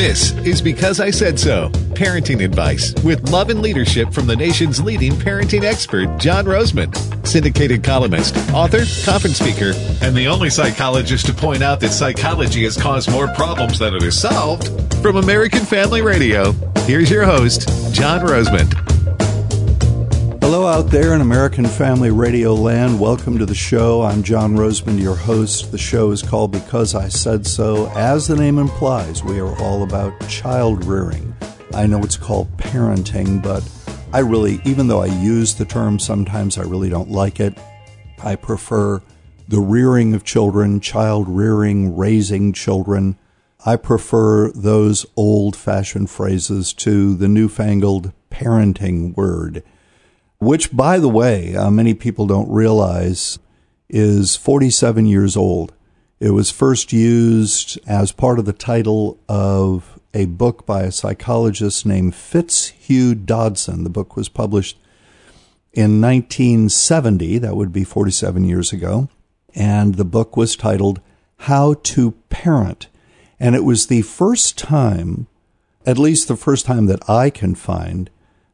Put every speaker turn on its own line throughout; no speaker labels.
This is Because I Said So parenting advice with love and leadership from the nation's leading parenting expert, John Rosemond, syndicated columnist, author, conference speaker, and the only psychologist to point out that psychology has caused more problems than it has solved. From American Family Radio, here's your host, John Rosemond.
Hello, out there in American Family Radio land. Welcome to the show. I'm John Rosemond, your host. The show is called Because I Said So. As the name implies, we are all about child rearing. I know it's called parenting, but I really, even though I use the term sometimes, I really don't like it. I prefer the rearing of children, child rearing, raising children. I prefer those old fashioned phrases to the newfangled parenting word which, by the way, uh, many people don't realize is 47 years old. It was first used as part of the title of a book by a psychologist named Fitzhugh Dodson. The book was published in 1970, that would be 47 years ago, and the book was titled How to Parent. And it was the first time, at least the first time that I can find,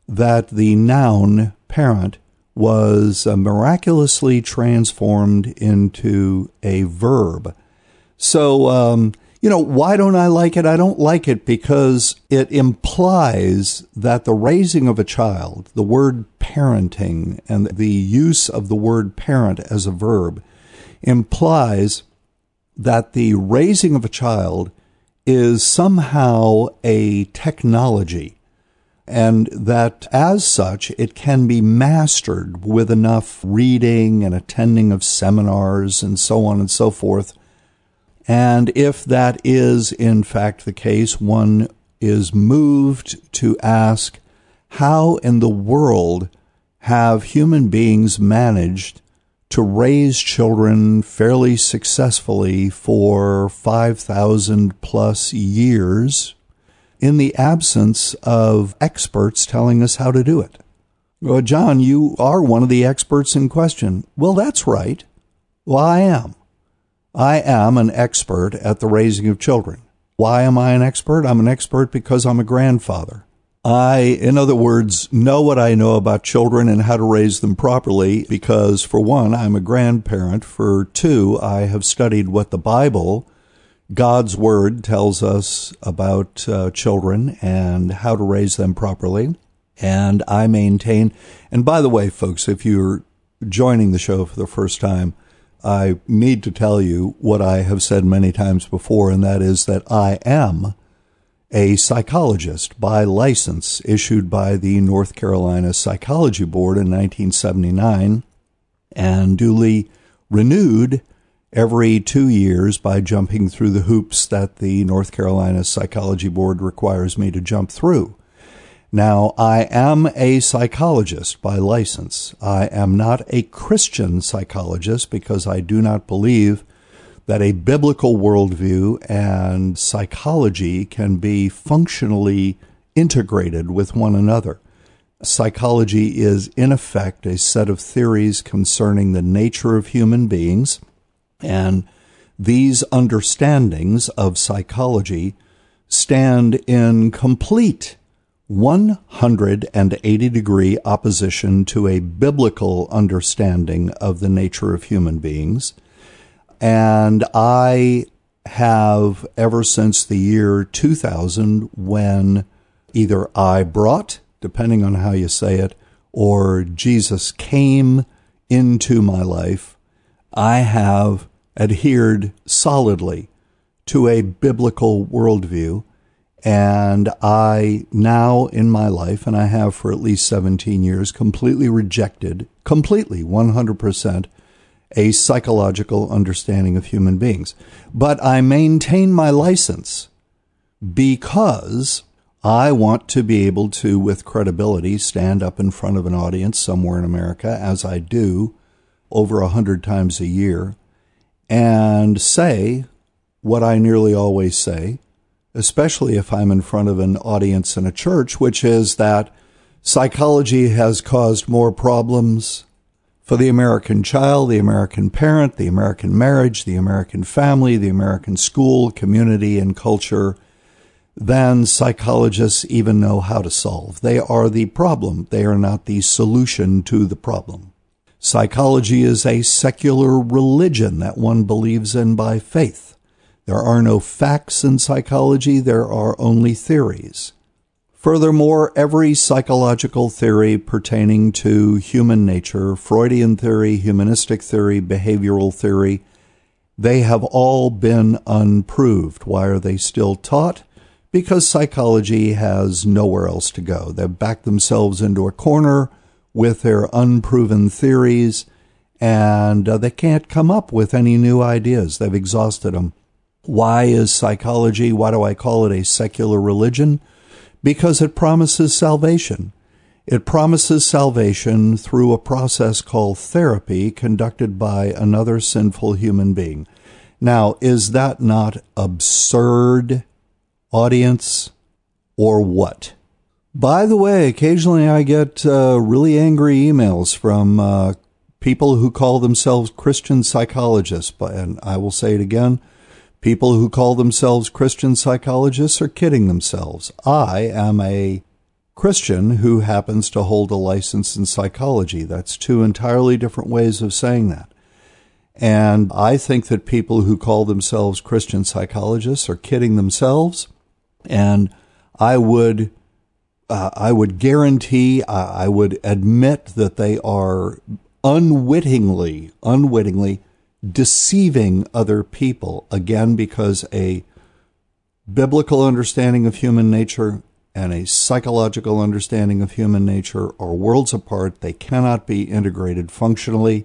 that the noun parent was uh, miraculously transformed into a verb. So, um, you know, why don't I like it? I don't like it because it implies that the raising of a child, the word parenting, and the use of the word parent as a verb implies that the raising of a child is somehow a technology and that as such it can be mastered with enough reading and attending of seminars and so on and so forth. And if that is in fact the case, one is moved to ask, how in the world have human beings managed to raise children fairly successfully for 5,000 plus years in the absence of experts telling us how to do it. Well, John, you are one of the experts in question. Well, that's right. Well, I am. I am an expert at the raising of children. Why am I an expert? I'm an expert because I'm a grandfather. I, in other words, know what I know about children and how to raise them properly because, for one, I'm a grandparent. For two, I have studied what the Bible God's Word tells us about uh, children and how to raise them properly. And I maintain, and by the way, folks, if you're joining the show for the first time, I need to tell you what I have said many times before, and that is that I am a psychologist by license issued by the North Carolina Psychology Board in 1979 and duly renewed every two years by jumping through the hoops that the North Carolina Psychology Board requires me to jump through. Now, I am a psychologist by license. I am not a Christian psychologist because I do not believe that a biblical worldview and psychology can be functionally integrated with one another. Psychology is, in effect, a set of theories concerning the nature of human beings and these understandings of psychology stand in complete 180 degree opposition to a biblical understanding of the nature of human beings. And I have ever since the year 2000 when either I brought, depending on how you say it, or Jesus came into my life I have adhered solidly to a biblical worldview. And I now in my life, and I have for at least 17 years, completely rejected, completely 100%, a psychological understanding of human beings. But I maintain my license because I want to be able to, with credibility, stand up in front of an audience somewhere in America, as I do over a hundred times a year and say what I nearly always say, especially if I'm in front of an audience in a church, which is that psychology has caused more problems for the American child, the American parent, the American marriage, the American family, the American school, community, and culture than psychologists even know how to solve. They are the problem. They are not the solution to the problem. Psychology is a secular religion that one believes in by faith. There are no facts in psychology, there are only theories. Furthermore, every psychological theory pertaining to human nature, Freudian theory, humanistic theory, behavioral theory, they have all been unproved. Why are they still taught? Because psychology has nowhere else to go. They've backed themselves into a corner with their unproven theories, and uh, they can't come up with any new ideas. They've exhausted them. Why is psychology, why do I call it a secular religion? Because it promises salvation. It promises salvation through a process called therapy conducted by another sinful human being. Now, is that not absurd, audience, or what? By the way, occasionally I get uh, really angry emails from uh, people who call themselves Christian psychologists. And I will say it again people who call themselves Christian psychologists are kidding themselves. I am a Christian who happens to hold a license in psychology. That's two entirely different ways of saying that. And I think that people who call themselves Christian psychologists are kidding themselves. And I would uh, I would guarantee, uh, I would admit that they are unwittingly, unwittingly deceiving other people. Again, because a biblical understanding of human nature and a psychological understanding of human nature are worlds apart. They cannot be integrated functionally.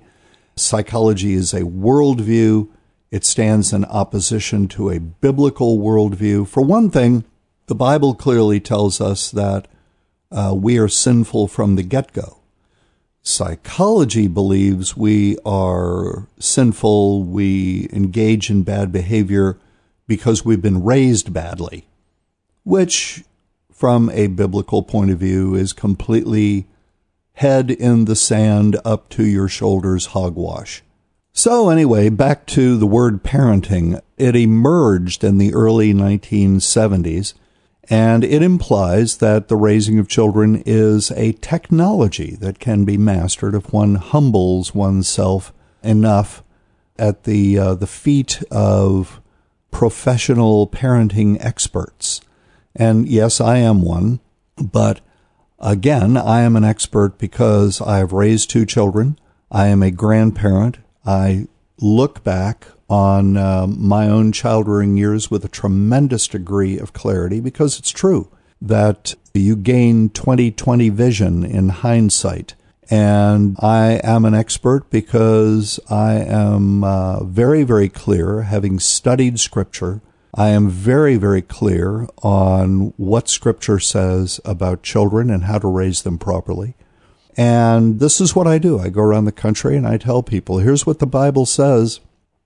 Psychology is a worldview. It stands in opposition to a biblical worldview. For one thing, the Bible clearly tells us that uh, we are sinful from the get go. Psychology believes we are sinful, we engage in bad behavior because we've been raised badly, which, from a biblical point of view, is completely head in the sand up to your shoulders hogwash. So, anyway, back to the word parenting. It emerged in the early 1970s and it implies that the raising of children is a technology that can be mastered if one humbles oneself enough at the uh, the feet of professional parenting experts. And yes, I am one, but again, I am an expert because I have raised two children. I am a grandparent. I look back on uh, my own child rearing years with a tremendous degree of clarity because it's true that you gain 2020 vision in hindsight. And I am an expert because I am uh, very, very clear, having studied Scripture. I am very, very clear on what Scripture says about children and how to raise them properly. And this is what I do. I go around the country and I tell people, here's what the Bible says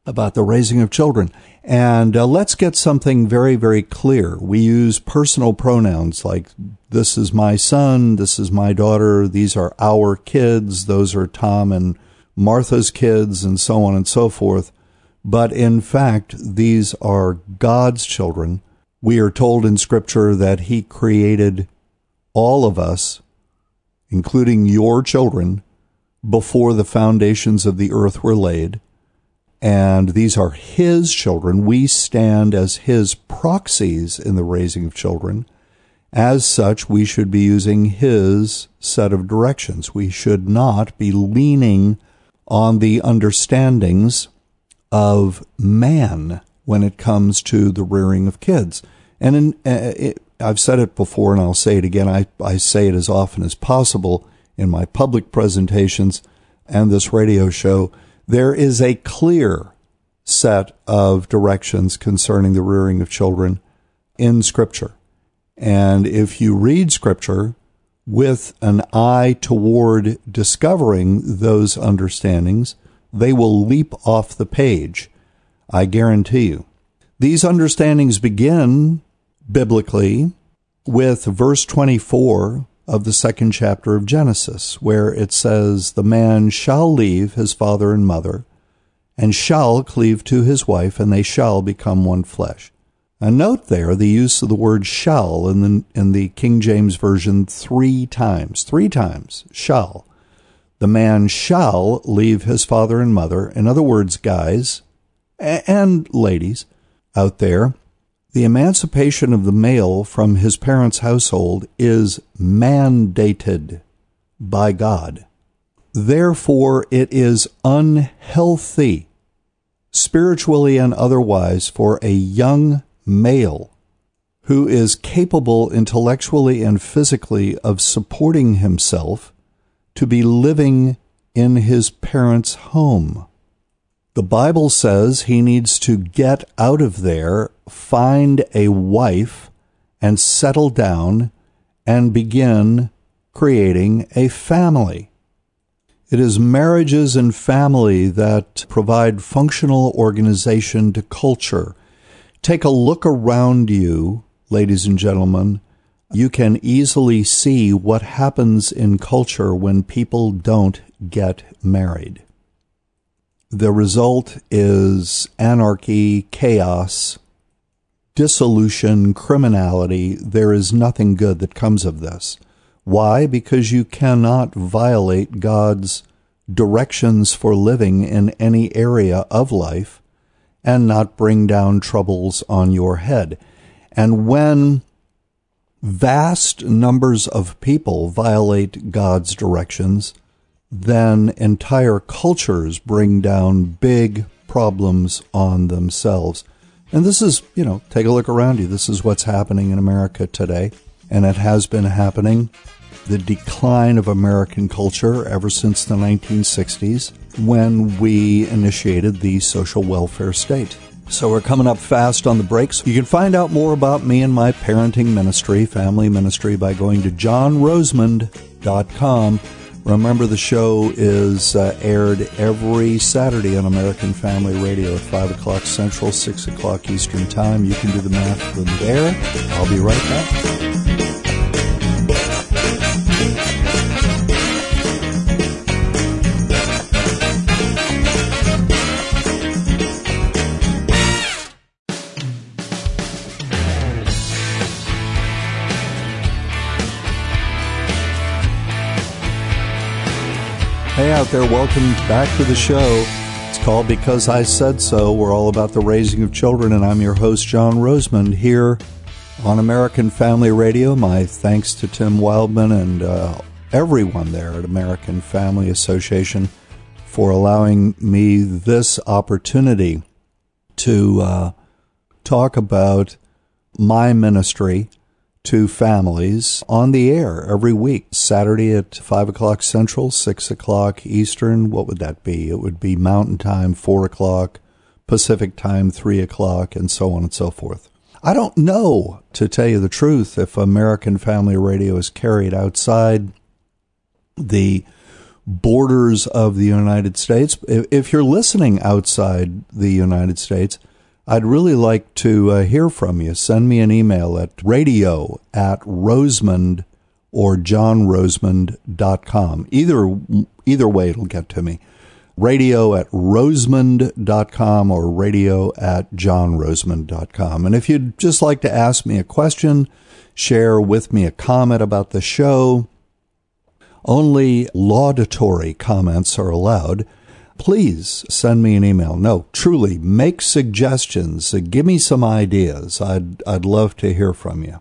about the raising of children. And uh, let's get something very, very clear. We use personal pronouns like this is my son, this is my daughter, these are our kids, those are Tom and Martha's kids, and so on and so forth. But in fact, these are God's children. We are told in Scripture that He created all of us, including your children, before the foundations of the earth were laid and these are his children. We stand as his proxies in the raising of children. As such, we should be using his set of directions. We should not be leaning on the understandings of man when it comes to the rearing of kids. And in, uh, it, I've said it before and I'll say it again. I, I say it as often as possible in my public presentations and this radio show there is a clear set of directions concerning the rearing of children in Scripture. And if you read Scripture with an eye toward discovering those understandings, they will leap off the page. I guarantee you. These understandings begin biblically with verse 24 of the second chapter of Genesis, where it says, The man shall leave his father and mother, and shall cleave to his wife, and they shall become one flesh. And note there the use of the word shall in the, in the King James Version three times. Three times, shall. The man shall leave his father and mother. In other words, guys and ladies out there, the emancipation of the male from his parents' household is mandated by God. Therefore, it is unhealthy, spiritually and otherwise, for a young male who is capable intellectually and physically of supporting himself to be living in his parents' home. The Bible says he needs to get out of there, find a wife, and settle down and begin creating a family. It is marriages and family that provide functional organization to culture. Take a look around you, ladies and gentlemen. You can easily see what happens in culture when people don't get married. The result is anarchy, chaos, dissolution, criminality. There is nothing good that comes of this. Why? Because you cannot violate God's directions for living in any area of life and not bring down troubles on your head. And when vast numbers of people violate God's directions, then entire cultures bring down big problems on themselves. And this is, you know, take a look around you. This is what's happening in America today, and it has been happening the decline of American culture ever since the 1960s when we initiated the social welfare state. So we're coming up fast on the breaks. You can find out more about me and my parenting ministry, family ministry, by going to johnrosemond.com. Remember, the show is uh, aired every Saturday on American Family Radio at 5 o'clock Central, 6 o'clock Eastern Time. You can do the math from there. I'll be right back. Out there, welcome back to the show. It's called Because I Said So. We're all about the raising of children, and I'm your host, John Rosemond, here on American Family Radio. My thanks to Tim Wildmon and uh, everyone there at American Family Association for allowing me this opportunity to uh, talk about my ministry to families on the air every week. Saturday at 5 o'clock Central, 6 o'clock Eastern. What would that be? It would be Mountain Time, 4 o'clock, Pacific Time, 3 o'clock, and so on and so forth. I don't know, to tell you the truth, if American Family Radio is carried outside the borders of the United States. If you're listening outside the United States, I'd really like to uh, hear from you. Send me an email at radio at rosemond or johnrosemond.com. Either, either way, it'll get to me. Radio at rosemond.com or radio at johnrosemond.com. And if you'd just like to ask me a question, share with me a comment about the show, only laudatory comments are allowed please send me an email. No, truly, make suggestions. Uh, give me some ideas. I'd, I'd love to hear from you.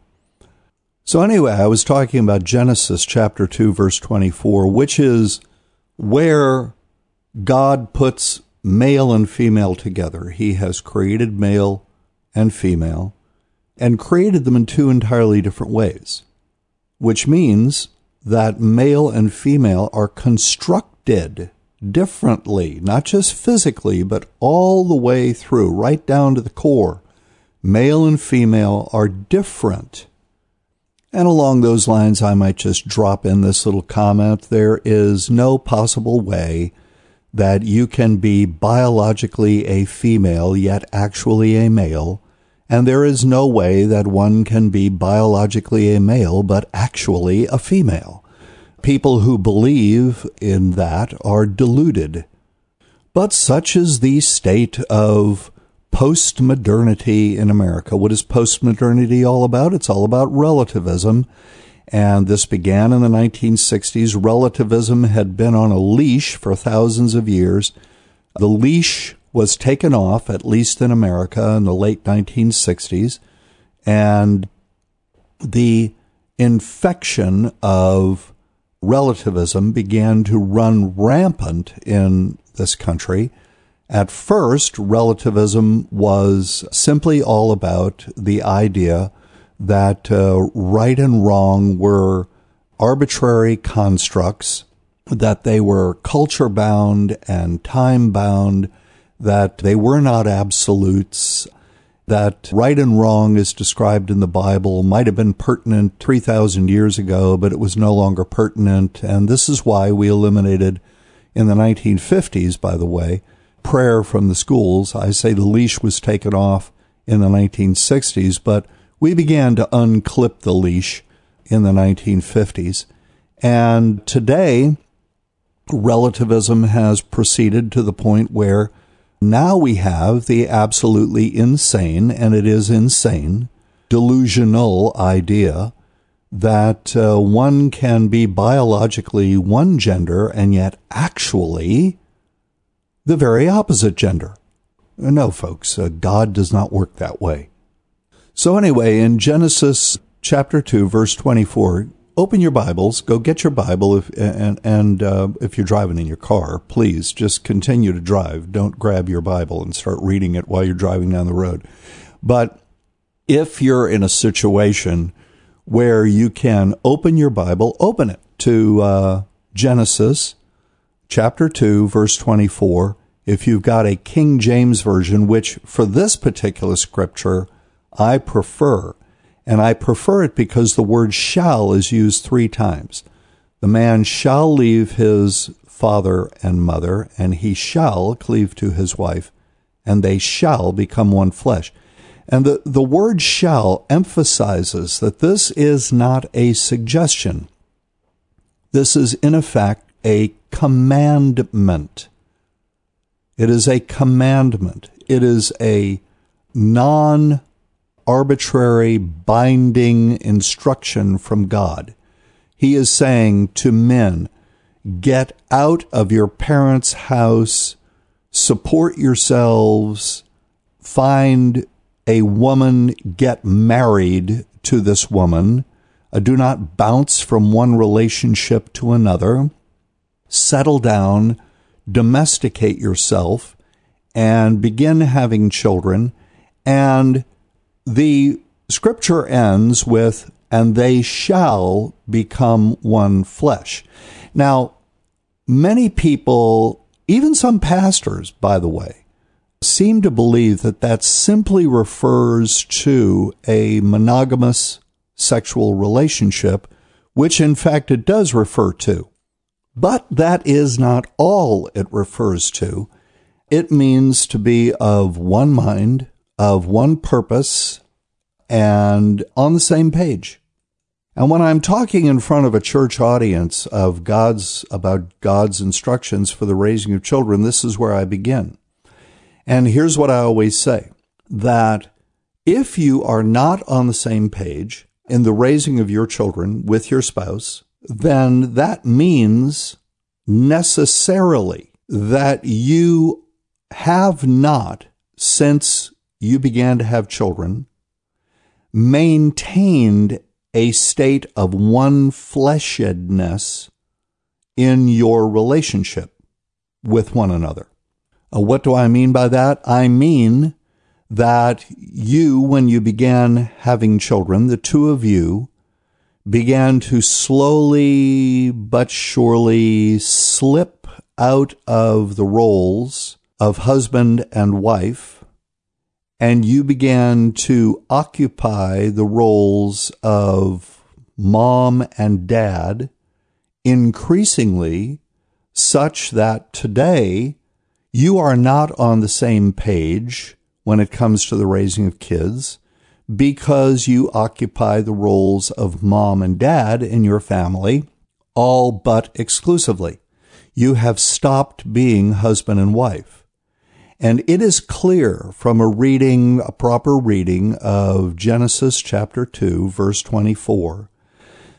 So, anyway, I was talking about Genesis chapter 2, verse 24, which is where God puts male and female together. He has created male and female and created them in two entirely different ways, which means that male and female are constructed differently, not just physically, but all the way through, right down to the core. Male and female are different. And along those lines, I might just drop in this little comment. There is no possible way that you can be biologically a female, yet actually a male. And there is no way that one can be biologically a male, but actually a female people who believe in that are deluded. But such is the state of postmodernity in America. What is postmodernity all about? It's all about relativism. And this began in the 1960s. Relativism had been on a leash for thousands of years. The leash was taken off, at least in America, in the late 1960s. And the infection of relativism began to run rampant in this country. At first, relativism was simply all about the idea that uh, right and wrong were arbitrary constructs, that they were culture bound and time bound, that they were not absolutes, that right and wrong as described in the Bible might have been pertinent 3,000 years ago, but it was no longer pertinent. And this is why we eliminated in the 1950s, by the way, prayer from the schools. I say the leash was taken off in the 1960s, but we began to unclip the leash in the 1950s. And today, relativism has proceeded to the point where now we have the absolutely insane, and it is insane, delusional idea that uh, one can be biologically one gender and yet actually the very opposite gender. No, folks, uh, God does not work that way. So, anyway, in Genesis chapter 2, verse 24, open your Bibles, go get your Bible, if, and, and uh, if you're driving in your car, please just continue to drive. Don't grab your Bible and start reading it while you're driving down the road. But if you're in a situation where you can open your Bible, open it to uh, Genesis chapter 2, verse 24. If you've got a King James Version, which for this particular scripture I prefer, and I prefer it because the word shall is used three times. The man shall leave his father and mother, and he shall cleave to his wife, and they shall become one flesh. And the, the word shall emphasizes that this is not a suggestion. This is, in effect, a commandment. It is a commandment. It is a non arbitrary, binding instruction from God. He is saying to men, get out of your parents' house, support yourselves, find a woman, get married to this woman. Uh, do not bounce from one relationship to another. Settle down, domesticate yourself, and begin having children. And the scripture ends with, and they shall become one flesh. Now, many people, even some pastors, by the way, seem to believe that that simply refers to a monogamous sexual relationship, which in fact it does refer to. But that is not all it refers to. It means to be of one mind, of one purpose and on the same page. And when I'm talking in front of a church audience of God's about God's instructions for the raising of children, this is where I begin. And here's what I always say that if you are not on the same page in the raising of your children with your spouse, then that means necessarily that you have not, since you began to have children, maintained a state of one fleshedness in your relationship with one another. Uh, what do I mean by that? I mean that you, when you began having children, the two of you began to slowly but surely slip out of the roles of husband and wife, and you began to occupy the roles of mom and dad increasingly such that today you are not on the same page when it comes to the raising of kids because you occupy the roles of mom and dad in your family all but exclusively. You have stopped being husband and wife. And it is clear from a reading, a proper reading of Genesis chapter 2, verse 24,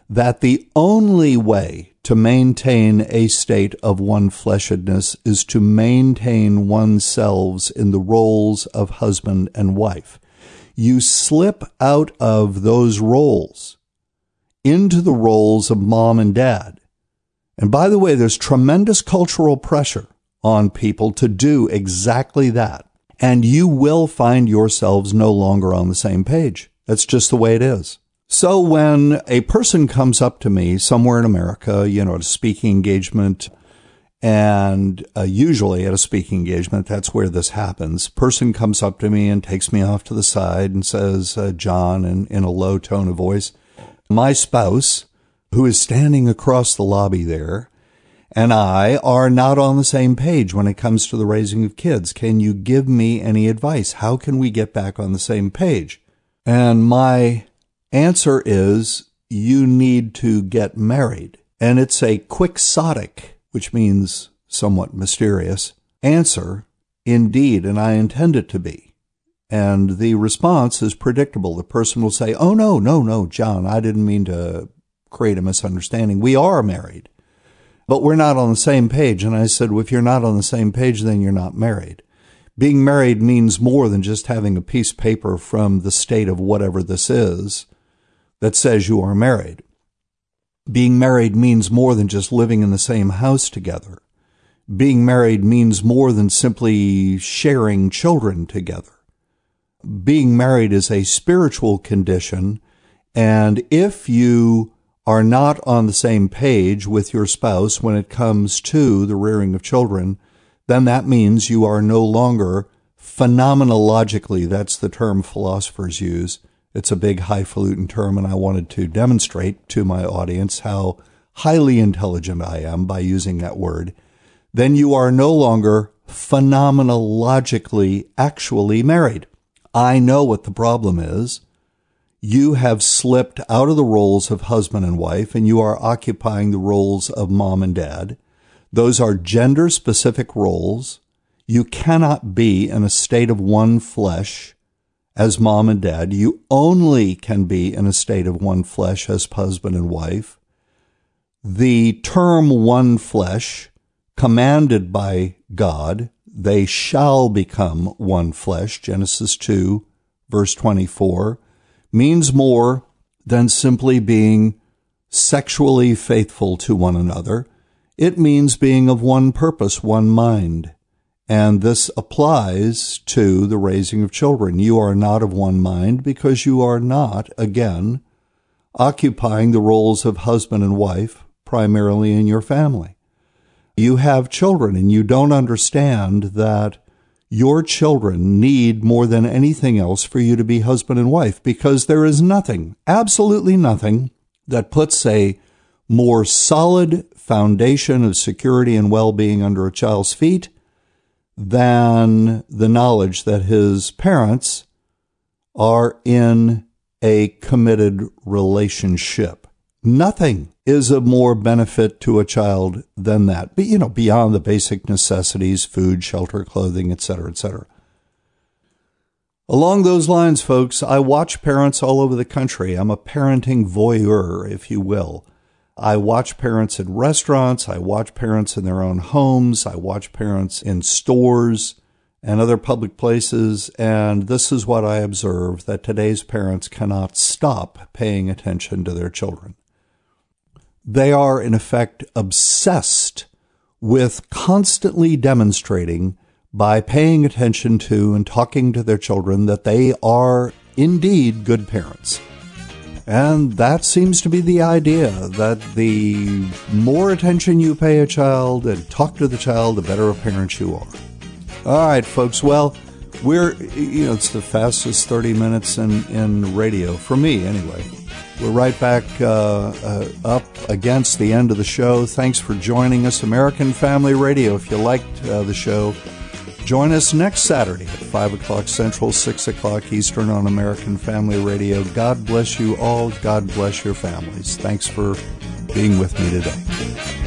that the only way to maintain a state of one fleshedness is to maintain oneself in the roles of husband and wife. You slip out of those roles into the roles of mom and dad. And by the way, there's tremendous cultural pressure on people to do exactly that. And you will find yourselves no longer on the same page. That's just the way it is. So when a person comes up to me somewhere in America, you know, at a speaking engagement, and uh, usually at a speaking engagement, that's where this happens. Person comes up to me and takes me off to the side and says, uh, John, in, in a low tone of voice, my spouse, who is standing across the lobby there, and I are not on the same page when it comes to the raising of kids. Can you give me any advice? How can we get back on the same page? And my answer is you need to get married. And it's a quixotic, which means somewhat mysterious, answer, indeed, and I intend it to be. And the response is predictable. The person will say, Oh, no, no, no, John, I didn't mean to create a misunderstanding. We are married, but we're not on the same page. And I said, well, if you're not on the same page, then you're not married. Being married means more than just having a piece of paper from the state of whatever this is that says you are married. Being married means more than just living in the same house together. Being married means more than simply sharing children together. Being married is a spiritual condition, and if you are not on the same page with your spouse when it comes to the rearing of children, then that means you are no longer phenomenologically, that's the term philosophers use, it's a big highfalutin term, and I wanted to demonstrate to my audience how highly intelligent I am by using that word. Then you are no longer phenomenologically actually married. I know what the problem is. You have slipped out of the roles of husband and wife, and you are occupying the roles of mom and dad. Those are gender specific roles. You cannot be in a state of one flesh as mom and dad. You only can be in a state of one flesh as husband and wife. The term one flesh, commanded by God, they shall become one flesh, Genesis 2, verse 24, means more than simply being sexually faithful to one another. It means being of one purpose, one mind. And this applies to the raising of children. You are not of one mind because you are not, again, occupying the roles of husband and wife primarily in your family. You have children and you don't understand that your children need more than anything else for you to be husband and wife because there is nothing, absolutely nothing, that puts a more solid foundation of security and well being under a child's feet than the knowledge that his parents are in a committed relationship. Nothing is of more benefit to a child than that. But, you know, beyond the basic necessities, food, shelter, clothing, etc., etc. Along those lines, folks, I watch parents all over the country. I'm a parenting voyeur, if you will. I watch parents in restaurants. I watch parents in their own homes. I watch parents in stores and other public places. And this is what I observe that today's parents cannot stop paying attention to their children. They are, in effect, obsessed with constantly demonstrating by paying attention to and talking to their children that they are indeed good parents. And that seems to be the idea that the more attention you pay a child and talk to the child, the better a parent you are. All right, folks. Well, we're, you know, it's the fastest 30 minutes in, in radio, for me anyway. We're right back uh, uh, up against the end of the show. Thanks for joining us, American Family Radio. If you liked uh, the show, Join us next Saturday at 5 o'clock Central, 6 o'clock Eastern on American Family Radio. God bless you all. God bless your families. Thanks for being with me today.